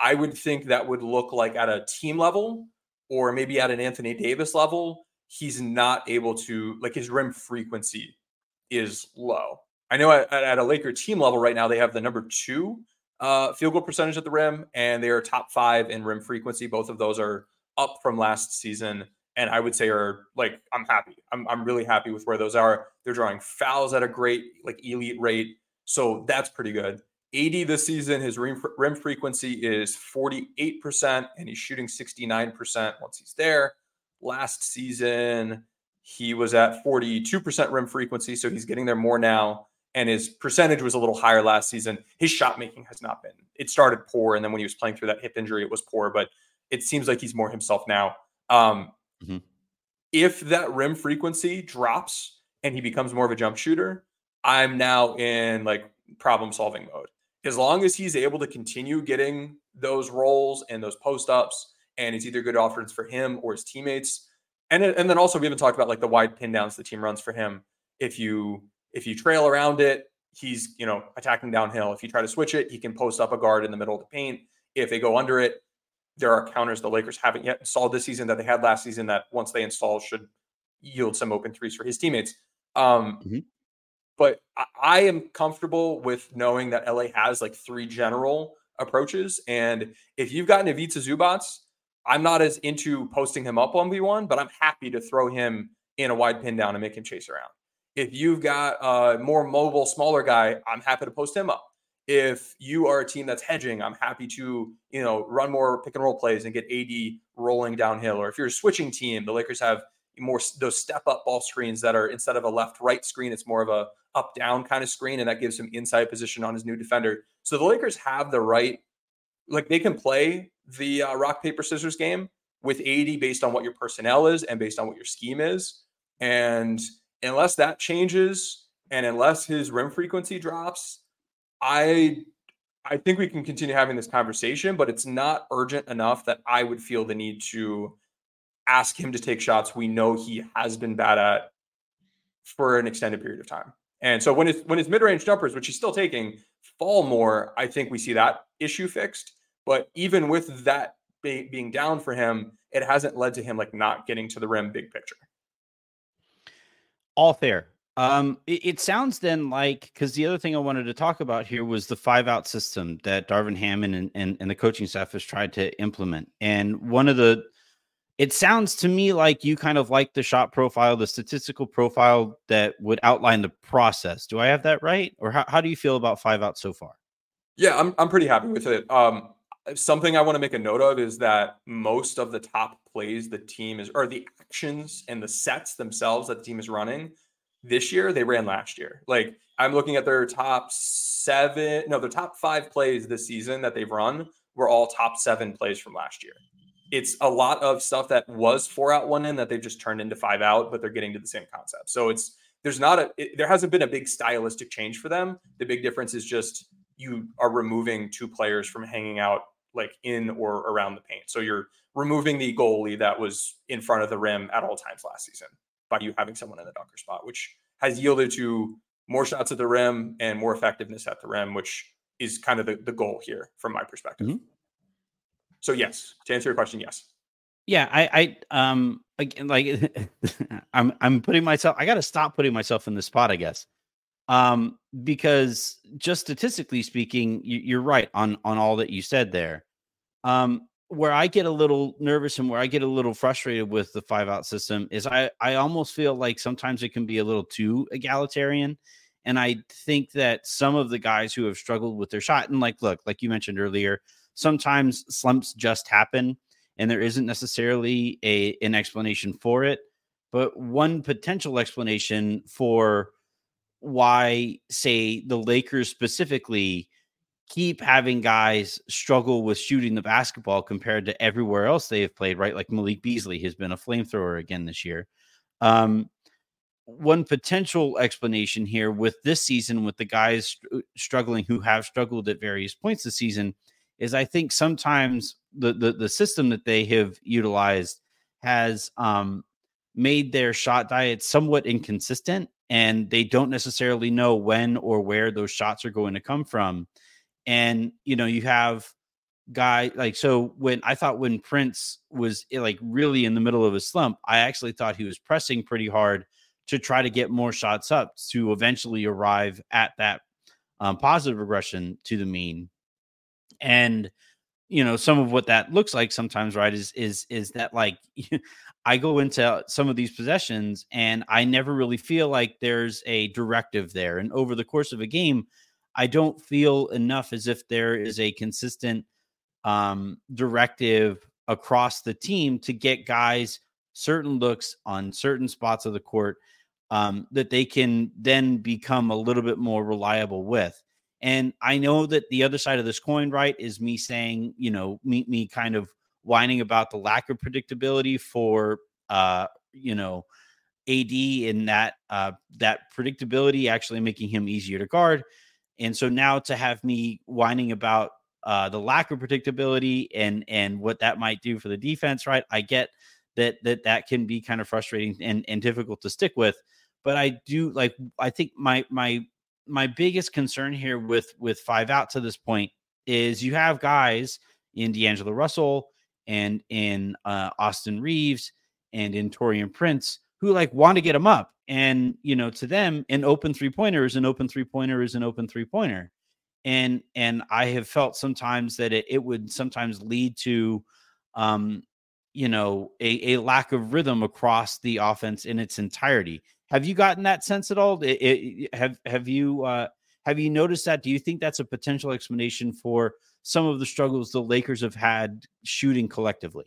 Speaker 6: I would think that would look like at a team level or maybe at an Anthony Davis level, he's not able to, like his rim frequency is low. I know at, at a Laker team level right now, they have the number two uh, field goal percentage at the rim, and they are top five in rim frequency. Both of those are up from last season and I would say are like I'm happy. I'm I'm really happy with where those are. They're drawing fouls at a great like elite rate, so that's pretty good. AD this season, his rim, rim frequency is 48%, and he's shooting 69% once he's there. Last season, he was at 42% rim frequency, so he's getting there more now. And his percentage was a little higher last season. His shot making has not been. It started poor, and then when he was playing through that hip injury, it was poor. But it seems like he's more himself now. Um, Mm-hmm. If that rim frequency drops and he becomes more of a jump shooter, I'm now in like problem solving mode. As long as he's able to continue getting those rolls and those post ups, and it's either good offense for him or his teammates. And, and then also we haven't talked about like the wide pin downs the team runs for him. If you if you trail around it, he's you know attacking downhill. If you try to switch it, he can post up a guard in the middle of the paint. If they go under it, there are counters the Lakers haven't yet installed this season that they had last season that once they install should yield some open threes for his teammates. Um, mm-hmm. But I, I am comfortable with knowing that LA has like three general approaches. And if you've gotten Ivica Zubac, I'm not as into posting him up on V1, but I'm happy to throw him in a wide pin down and make him chase around. If you've got a more mobile, smaller guy, I'm happy to post him up if you are a team that's hedging, I'm happy to, you know, run more pick and roll plays and get AD rolling downhill. Or if you're a switching team, the Lakers have more those step up ball screens that are instead of a left right screen, it's more of a up down kind of screen, and that gives him inside position on his new defender. So the Lakers have the right, like they can play the uh, rock paper scissors game with AD based on what your personnel is and based on what your scheme is. And unless that changes, and unless his rim frequency drops, I I think we can continue having this conversation, but it's not urgent enough that I would feel the need to ask him to take shots we know he has been bad at for an extended period of time. And so when his when his mid-range jumpers, which he's still taking, fall more, I think we see that issue fixed. But even with that be, being down for him, it hasn't led to him like not getting to the rim big picture.
Speaker 5: All fair. Um, it, it sounds then like because the other thing I wanted to talk about here was the five out system that Darvin Ham and, and, and the coaching staff has tried to implement. And one of the it sounds to me like you kind of like the shot profile, the statistical profile that would outline the process. Do I have that right? Or how, how do you feel about five out so far?
Speaker 6: Yeah, I'm I'm pretty happy with it. Um, something I want to make a note of is that most of the top plays the team is, or the actions and the sets themselves that the team is running this year they ran last year. Like I'm looking at their top seven, no, their top five plays this season that they've run were all top seven plays from last year. It's a lot of stuff that was four out, one in that they've just turned into five out, but they're getting to the same concept. So it's there's not a it, there hasn't been a big stylistic change for them. The big difference is just you are removing two players from hanging out like in or around the paint. So you're removing the goalie that was in front of the rim at all times last season by you having someone in the dunker spot, which has yielded to more shots at the rim and more effectiveness at the rim, which is kind of the, the goal here from my perspective. Mm-hmm. So yes, to answer your question, yes.
Speaker 5: Yeah, I, I, um, again, like, I'm, I'm putting myself. I got to stop putting myself in this spot, I guess, um, because just statistically speaking, you, you're right on on all that you said there. Um, where I get a little nervous and where I get a little frustrated with the five out system is I I almost feel like sometimes it can be a little too egalitarian. And I think that some of the guys who have struggled with their shot, and like, look, like you mentioned earlier, sometimes slumps just happen and there isn't necessarily a an explanation for it. But one potential explanation for why, say, the Lakers specifically keep having guys struggle with shooting the basketball compared to everywhere else they have played, right? Like Malik Beasley has been a flamethrower again this year. Um, one potential explanation here with this season, with the guys uh, struggling who have struggled at various points this season, is I think sometimes the the, the system that they have utilized has um, made their shot diet somewhat inconsistent, and they don't necessarily know when or where those shots are going to come from. And you know, you have guy like so when I thought when Prince was eh, like really in the middle of a slump, I actually thought he was pressing pretty hard to try to get more shots up to eventually arrive at that um, positive regression to the mean. And you know, some of what that looks like sometimes, right, is is is that like I go into some of these possessions and I never really feel like there's a directive there. And over the course of a game, I don't feel enough as if there is a consistent um, directive across the team to get guys certain looks on certain spots of the court um, that they can then become a little bit more reliable with. And I know that the other side of this coin, right, is me saying, you know, me me kind of whining about the lack of predictability for uh, you know, AD in that uh that predictability actually making him easier to guard. And so now to have me whining about uh, the lack of predictability and and what that might do for the defense, right? I get that that that can be kind of frustrating and and difficult to stick with but I do like I think my my my biggest concern here with with five out to this point is you have guys in D'Angelo Russell and in uh, Austin Reaves and in Taurean Prince who like want to get them up. And you know, to them, an open three pointer is an open three pointer is an open three pointer. And and I have felt sometimes that it, it would sometimes lead to um, you know, a, a lack of rhythm across the offense in its entirety. Have you gotten that sense at all? It, it, have have you uh, have you noticed that? Do you think that's a potential explanation for some of the struggles the Lakers have had shooting collectively?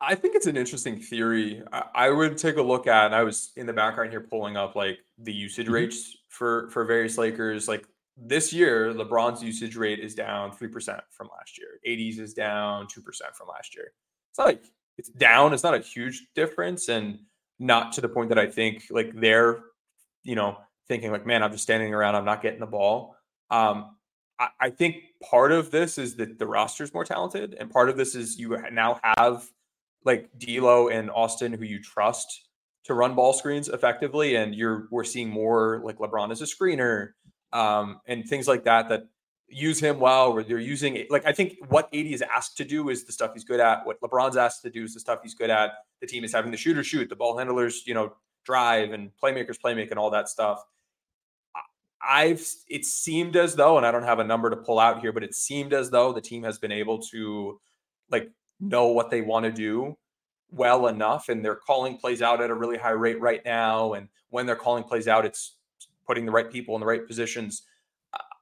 Speaker 6: I think it's an interesting theory. I, would take a look at, and I was in the background here pulling up like the usage mm-hmm. rates for for various Lakers. Like this year, LeBron's usage rate is down three percent from last year. AD's is down two percent from last year. It's not like it's down. It's not a huge difference, and not to the point that I think like they're, you know, thinking like, man, I'm just standing around, I'm not getting the ball. Um, I, I think part of this is that the roster is more talented, and part of this is you now have like D'Lo and Austin who you trust to run ball screens effectively, and you're we're seeing more like LeBron as a screener um, and things like that that use him well, where they're using. Like I think what AD is asked to do is the stuff he's good at. What LeBron's asked to do is the stuff he's good at. The team is having the shooter shoot, the ball handlers, you know, drive and playmakers play make and all that stuff. I've it seemed as though, and I don't have a number to pull out here, but it seemed as though the team has been able to like know what they want to do well enough, and they're calling plays out at a really high rate right now. And when they're calling plays out, it's putting the right people in the right positions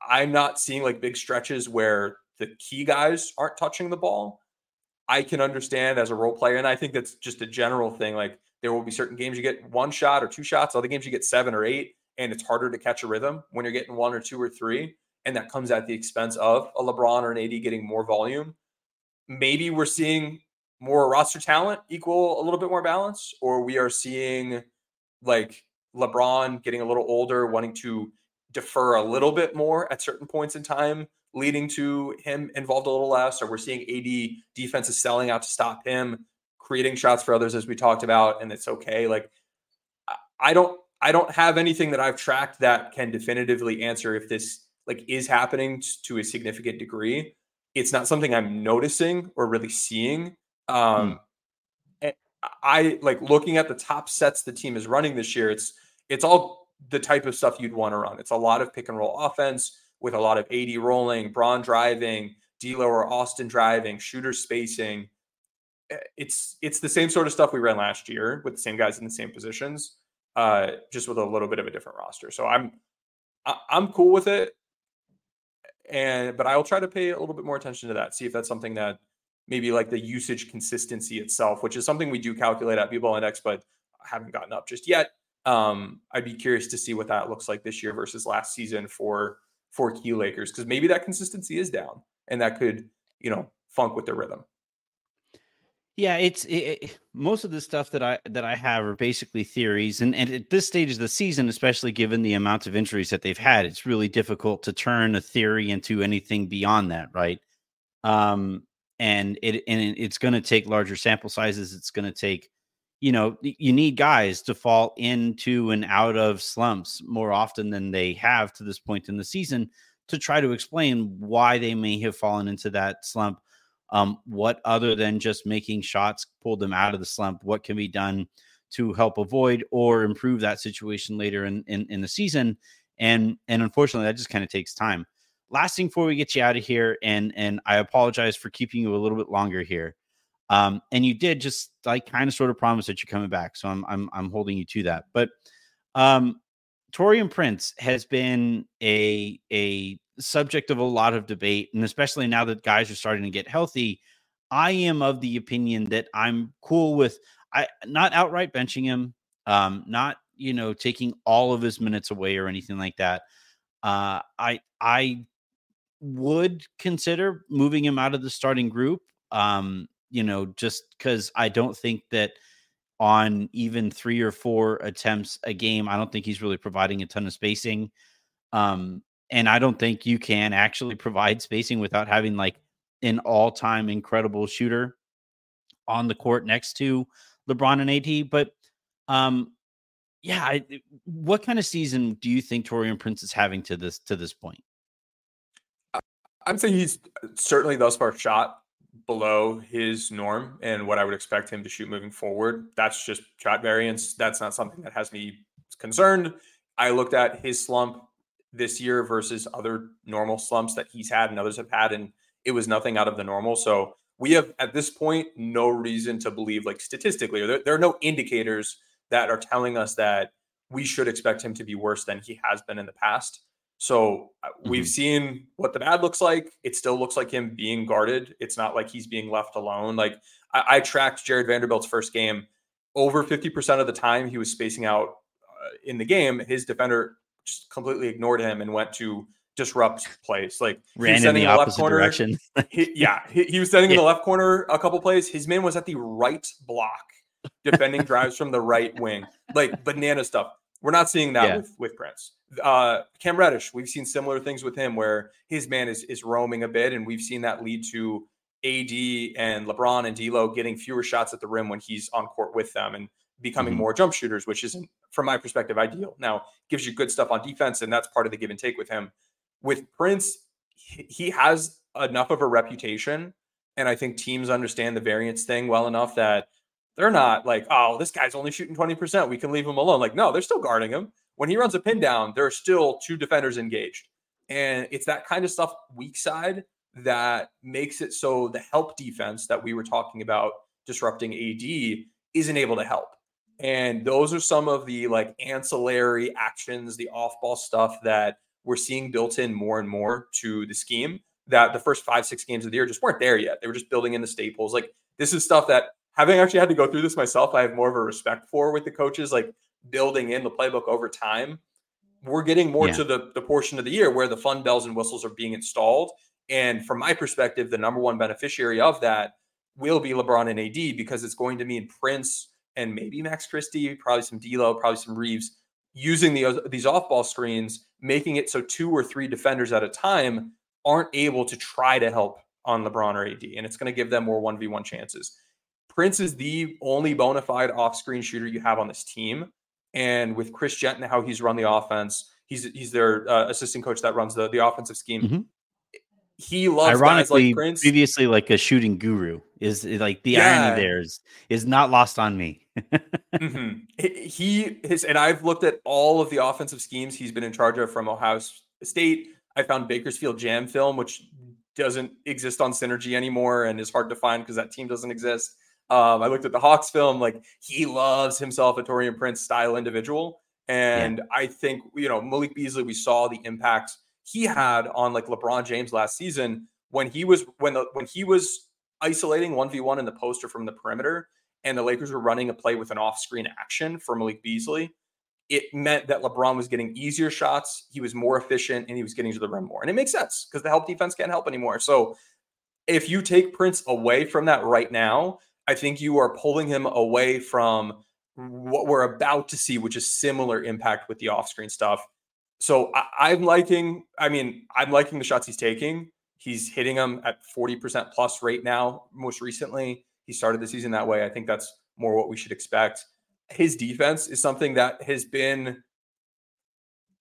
Speaker 6: I'm not seeing like big stretches where the key guys aren't touching the ball. I can understand as a role player, and I think that's just a general thing. Like there will be certain games you get one shot or two shots, other games you get seven or eight, and it's harder to catch a rhythm when you're getting one or two or three, and that comes at the expense of a LeBron or an AD getting more volume. Maybe we're seeing more roster talent equal a little bit more balance, or we are seeing like LeBron getting a little older, wanting to defer a little bit more at certain points in time, leading to him involved a little less, or we're seeing AD defenses selling out to stop him, creating shots for others as we talked about, and it's okay. Like I don't I don't have anything that I've tracked that can definitively answer if this like is happening to a significant degree. It's not something I'm noticing or really seeing. Um, hmm. I like looking at the top sets the team is running this year. It's it's all the type of stuff you'd want to run. It's a lot of pick and roll offense with a lot of AD rolling, Bron driving, D'Lo or Austin driving, shooter spacing. Eh, it's it's the same sort of stuff we ran last year with the same guys in the same positions, uh, just with a little bit of a different roster. So I'm I'm cool with it, and but I will try to pay a little bit more attention to that. See if that's something that maybe like the usage consistency itself, which is something we do calculate at B-Ball Index, but haven't gotten up just yet. Um, I'd be curious to see what that looks like this year versus last season for for key Lakers because maybe that consistency is down and that could you know funk with their rhythm.
Speaker 5: Yeah, it's it, it, most of the stuff that I that I have are basically theories, and and at this stage of the season, especially given the amount of injuries that they've had, it's really difficult to turn a theory into anything beyond that, right? Um, and it and it's going to take larger sample sizes. It's going to take you know, you need guys to fall into and out of slumps more often than they have to this point in the season to try to explain why they may have fallen into that slump. Um, what other than just making shots pulled them out of the slump? What can be done to help avoid or improve that situation later in, in, in the season? And and unfortunately, that just kind of takes time. Last thing before we get you out of here, and and I apologize for keeping you a little bit longer here. Um, and you did just like kind of sort of promise that you're coming back. So I'm I'm I'm holding you to that. But um Taurean Prince has been a a subject of a lot of debate, and especially now that guys are starting to get healthy. I am of the opinion that I'm cool with I not outright benching him, um, not you know taking all of his minutes away or anything like that. Uh, I I would consider moving him out of the starting group. Um, you know, just because I don't think that on even three or four attempts a game, I don't think he's really providing a ton of spacing. Um, and I don't think you can actually provide spacing without having like an all time incredible shooter on the court next to LeBron and AD. But um, yeah, I, what kind of season do you think Taurean Prince is having to this to this point?
Speaker 6: I'm saying he's uh, certainly thus far shot below his norm and what I would expect him to shoot moving forward. That's just shot variance. That's not something that has me concerned. I looked at his slump this year versus other normal slumps that he's had and others have had, and it was nothing out of the normal. So we have at this point no reason to believe, like statistically, there, there are no indicators that are telling us that we should expect him to be worse than he has been in the past. So uh, mm-hmm. we've seen what the bad looks like. It still looks like him being guarded. It's not like he's being left alone. Like I, I tracked Jarred Vanderbilt's first game. Over 50% of the time he was spacing out uh, in the game, his defender just completely ignored him and went to disrupt plays. Like
Speaker 5: ran in the, the opposite corner, direction.
Speaker 6: he, yeah, he, he, was standing yeah. in the left corner a couple plays. His man was at the right block, defending drives from the right wing. Like banana stuff. We're not seeing that yeah. with, with Prince. Uh, Cam Reddish, we've seen similar things with him where his man is is roaming a bit, and we've seen that lead to AD and LeBron and D'Lo getting fewer shots at the rim when he's on court with them and becoming mm-hmm. more jump shooters, which isn't, from my perspective, ideal. Now gives you good stuff on defense, and that's part of the give and take with him. With Prince, he has enough of a reputation, and I think teams understand the variance thing well enough that they're not like, oh, this guy's only shooting 20%. We can leave him alone. Like, no, they're still guarding him. When he runs a pin down, there are still two defenders engaged. And it's that kind of stuff weak side that makes it so the help defense that we were talking about disrupting AD isn't able to help. And those are some of the like ancillary actions, the off ball stuff that we're seeing built in more and more to the scheme that the first five, six games of the year just weren't there yet. They were just building in the staples. Like this is stuff that having actually had to go through this myself, I have more of a respect for with the coaches, like building in the playbook over time. We're getting more yeah. to the, the portion of the year where the fun bells and whistles are being installed. And from my perspective, the number one beneficiary of that will be LeBron and AD because it's going to mean Prince and maybe Max Christie, probably some D'Lo, probably some Reaves, using the, these off ball screens, making it so two or three defenders at a time aren't able to try to help on LeBron or AD, and it's going to give them more 1v1 chances. Prince is the only bona fide off screen shooter you have on this team. And with Chris Jensen, how he's run the offense, he's he's their uh, assistant coach that runs the, the offensive scheme. Mm-hmm. He loves
Speaker 5: ironically
Speaker 6: like Prince.
Speaker 5: previously like a shooting guru is like the yeah. irony there is is not lost on me.
Speaker 6: Mm-hmm. He his and I've looked at all of the offensive schemes he's been in charge of from Ohio State. I found Bakersfield Jam film, which doesn't exist on Synergy anymore and is hard to find because that team doesn't exist. Um, I looked at the Hawks film, like he loves himself a Taurean Prince style individual. And yeah. I think, you know, Malik Beasley, we saw the impact he had on like LeBron James last season when he was when the when he was isolating 1v1 in the poster from the perimeter and the Lakers were running a play with an off-screen action for Malik Beasley. It meant that LeBron was getting easier shots, he was more efficient, and he was getting to the rim more. And it makes sense because the help defense can't help anymore. So if you take Prince away from that right now, I think you are pulling him away from what we're about to see, which is similar impact with the off-screen stuff. So I, am liking, I mean, I'm liking the shots he's taking. He's hitting them at 40% plus rate now, most recently. He started the season that way. I think that's more what we should expect. His defense is something that has been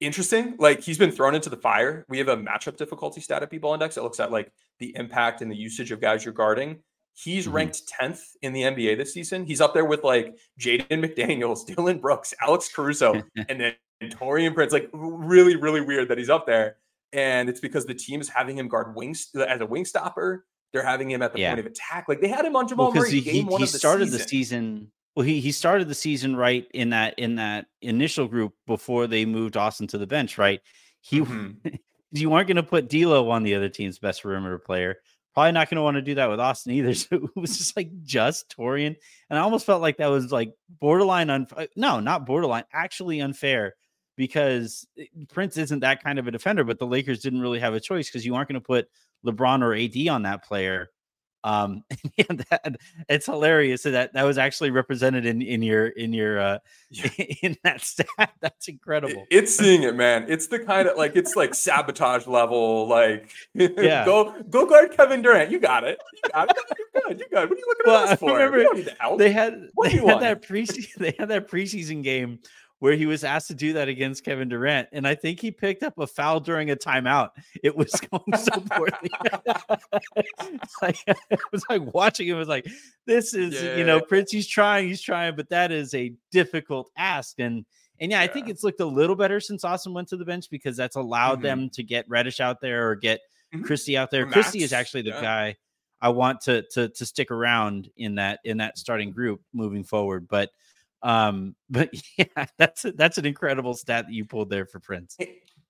Speaker 6: interesting. Like he's been thrown into the fire. We have a matchup difficulty stat at B-Ball Index that looks at like the impact and the usage of guys you're guarding. He's mm-hmm. ranked 10th in the NBA this season. He's up there with like Jaden McDaniels, Dillon Brooks, Alex Caruso, and then Taurean Prince. Like really, really weird that he's up there. And it's because the team is having him guard wings as a wing stopper. They're having him at the yeah. point of attack. Like they had him on Jamal well, Murray he, game
Speaker 5: he,
Speaker 6: one
Speaker 5: he
Speaker 6: of the
Speaker 5: started
Speaker 6: season.
Speaker 5: the season. Well, he he started the season right in that in that initial group before they moved Austin to the bench. Right, he mm-hmm. you weren't going to put D'Lo on the other team's best perimeter player. Probably not going to want to do that with Austin either. So it was just like just Taurean, and I almost felt like that was like borderline unfair. Uh, no, not borderline, actually unfair because eh, Prince isn't that kind of a defender. But the Lakers didn't really have a choice because you aren't going to put LeBron or AD on that player. Um, that, it's hilarious that that was actually represented in in your in your uh yeah. in that stat. That's incredible.
Speaker 6: It's seeing it, man. It's the kind of like it's like sabotage level. Like, yeah, go go guard Kevin Durant. You got it. You got it. You good. You good. What are you looking well, at us for? Remember, don't need the help.
Speaker 5: They had what they had that preseason. They had that preseason game where he was asked to do that against Kevin Durant. And I think he picked up a foul during a timeout. It was going so poorly. like, it was like watching it was like, this is, yeah. you know, Prince, he's trying, he's trying, but that is a difficult ask. And and yeah, yeah, I think it's looked a little better since Austin went to the bench because that's allowed mm-hmm. them to get Reddish out there or get mm-hmm. Christie out there. Christie is actually the yeah. guy I want to to to stick around in that in that starting group moving forward. But um, but yeah, that's a, that's an incredible stat that you pulled there for Prince.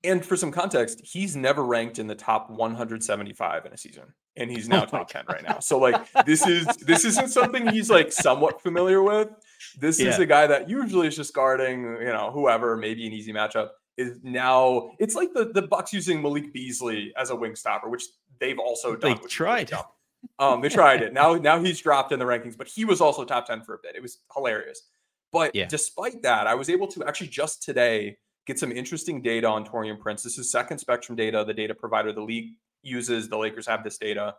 Speaker 6: And for some context, he's never ranked in the top 175 in a season, and he's now oh top 10 right now. So like this is this isn't something he's like somewhat familiar with. This yeah. is a guy that usually is just guarding, you know, whoever, maybe an easy matchup. Is now it's like the the Bucks using Malik Beasley as a wing stopper, which they've also done.
Speaker 5: They tried.
Speaker 6: Um, they tried it. Now now he's dropped in the rankings, but he was also top 10 for a bit. It was hilarious. But yeah. despite that, I was able to actually just today get some interesting data on Taurean Prince. This is second spectrum data, the data provider the league uses. The Lakers have this data.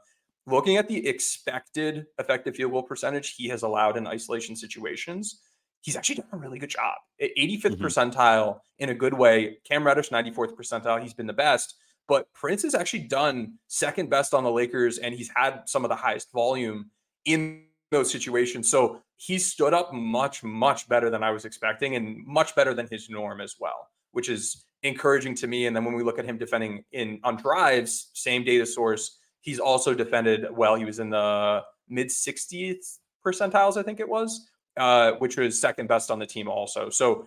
Speaker 6: Looking at the expected effective field goal percentage he has allowed in isolation situations, he's actually done a really good job. 85th mm-hmm. percentile in a good way. Cam Reddish, 94th percentile. He's been the best. But Prince has actually done second best on the Lakers, and he's had some of the highest volume in those situations. So he stood up much, much better than I was expecting and much better than his norm as well, which is encouraging to me. And then when we look at him defending in on drives, same data source, he's also defended well. He was in the mid 60th percentiles, I think it was, uh, which was second best on the team also. So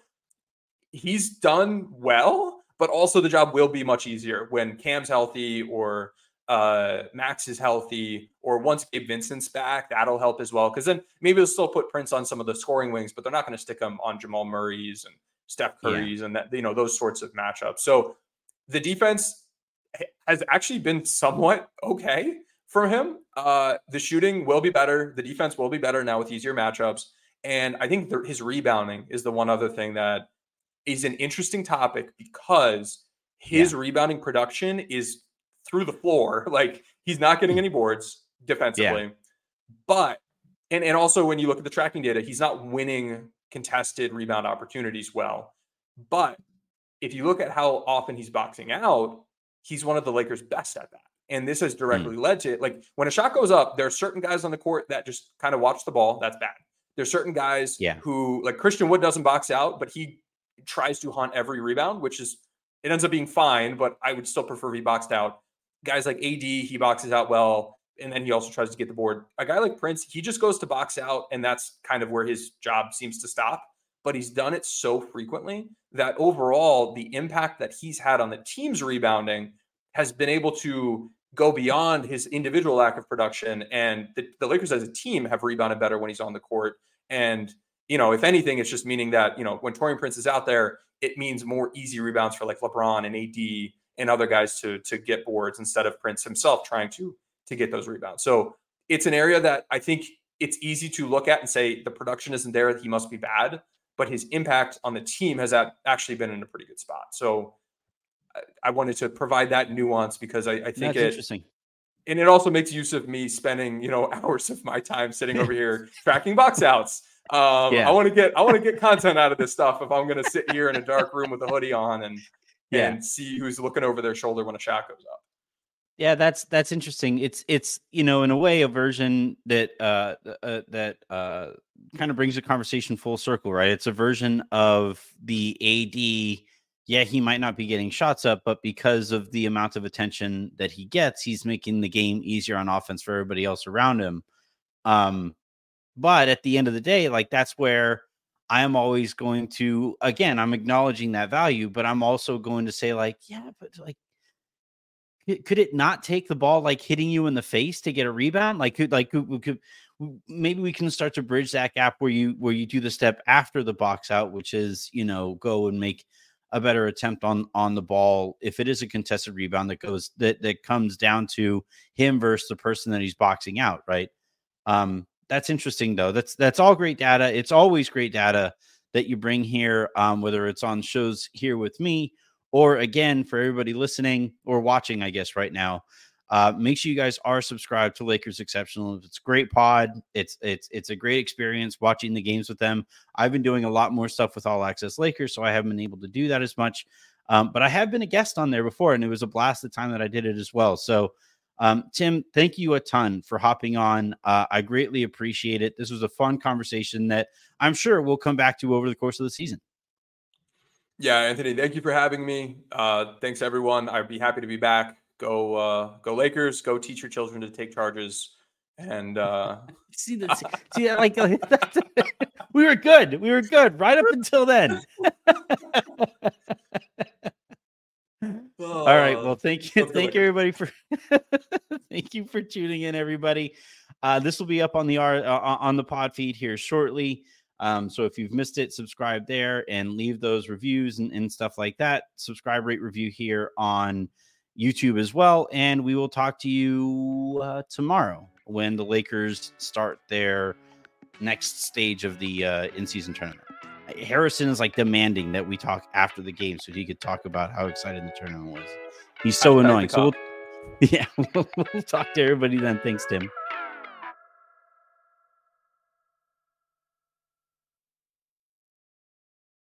Speaker 6: he's done well, but also the job will be much easier when Cam's healthy or uh, Max is healthy, or once Gabe Vincent's back, that'll help as well. Because then maybe they'll still put Prince on some of the scoring wings, but they're not going to stick him on Jamal Murray's and Steph Curry's yeah. and that you know those sorts of matchups. So the defense has actually been somewhat okay for him. Uh, the shooting will be better. The defense will be better now with easier matchups. And I think the, his rebounding is the one other thing that is an interesting topic because his yeah. rebounding production is through the floor. Like he's not getting any boards defensively. Yeah. But and and also when you look at the tracking data, he's not winning contested rebound opportunities well. But if you look at how often he's boxing out, he's one of the Lakers' best at that. And this has hmm. directly mm. led to it. Like when a shot goes up, there are certain guys on the court that just kind of watch the ball. That's bad. There's certain guys yeah. who, like Christian Wood, doesn't box out, but he tries to hunt every rebound, which is it ends up being fine. But I would still prefer he boxed out. Guys like AD, he boxes out well, and then he also tries to get the board. A guy like Prince, he just goes to box out, and that's kind of where his job seems to stop. But he's done it so frequently that overall, the impact that he's had on the team's rebounding has been able to go beyond his individual lack of production. And the, the Lakers as a team have rebounded better when he's on the court. And, you know, if anything, it's just meaning that, you know, when Taurean Prince is out there, it means more easy rebounds for like LeBron and AD and other guys to to get boards instead of Prince himself trying to to get those rebounds. So it's an area that I think it's easy to look at and say the production isn't there, he must be bad, but his impact on the team has actually been in a pretty good spot. So I wanted to provide that nuance because I, I think it,
Speaker 5: interesting.
Speaker 6: And it also makes use of me spending, you know, hours of my time sitting over here tracking box outs. Um, yeah. I want to get I want to get content out of this stuff if I'm going to sit here in a dark room with a hoodie on and yeah. and see who's looking over their shoulder when a shot goes up.
Speaker 5: Yeah, that's that's interesting. It's it's you know in a way a version that uh, uh that uh kind of brings the conversation full circle, right? It's a version of the AD yeah, he might not be getting shots up, but because of the amount of attention that he gets, he's making the game easier on offense for everybody else around him. Um, but at the end of the day, like that's where I am always going to again, I'm acknowledging that value, but I'm also going to say, like, yeah, but like could it not take the ball like hitting you in the face to get a rebound? Like could like could, could maybe we can start to bridge that gap where you where you do the step after the box out, which is you know go and make a better attempt on on the ball if it is a contested rebound that goes that that comes down to him versus the person that he's boxing out, right? Um, that's interesting though. That's that's all great data. It's always great data that you bring here, um, whether it's on shows here with me or again for everybody listening or watching, I guess right now. Uh, make sure you guys are subscribed to Lakers Exceptional. It's great pod. It's it's it's a great experience watching the games with them. I've been doing a lot more stuff with All Access Lakers, so I haven't been able to do that as much. Um, but I have been a guest on there before, and it was a blast the time that I did it as well. So, um, Tim, thank you a ton for hopping on. Uh, I greatly appreciate it. This was a fun conversation that I'm sure we'll come back to over the course of the season.
Speaker 6: Yeah, Anthony, thank you for having me. Uh, thanks, everyone. I'd be happy to be back go uh, go Lakers. Go teach your children to take charges. And uh,
Speaker 5: see the see like we were good. We were good right up until then. All right. Well, thank you. Thank you, everybody, for thank you for tuning in, everybody. Uh, this will be up on the uh, on the pod feed here shortly. Um, so if you've missed it, subscribe there and leave those reviews and, and stuff like that. Subscribe, rate, review here on YouTube as well. And we will talk to you uh, tomorrow when the Lakers start their next stage of the uh, in season tournament. Harrison is like demanding that we talk after the game so he could talk about how excited the tournament was. He's so annoying. So we'll, yeah, we'll, we'll talk to everybody then. Thanks, Tim.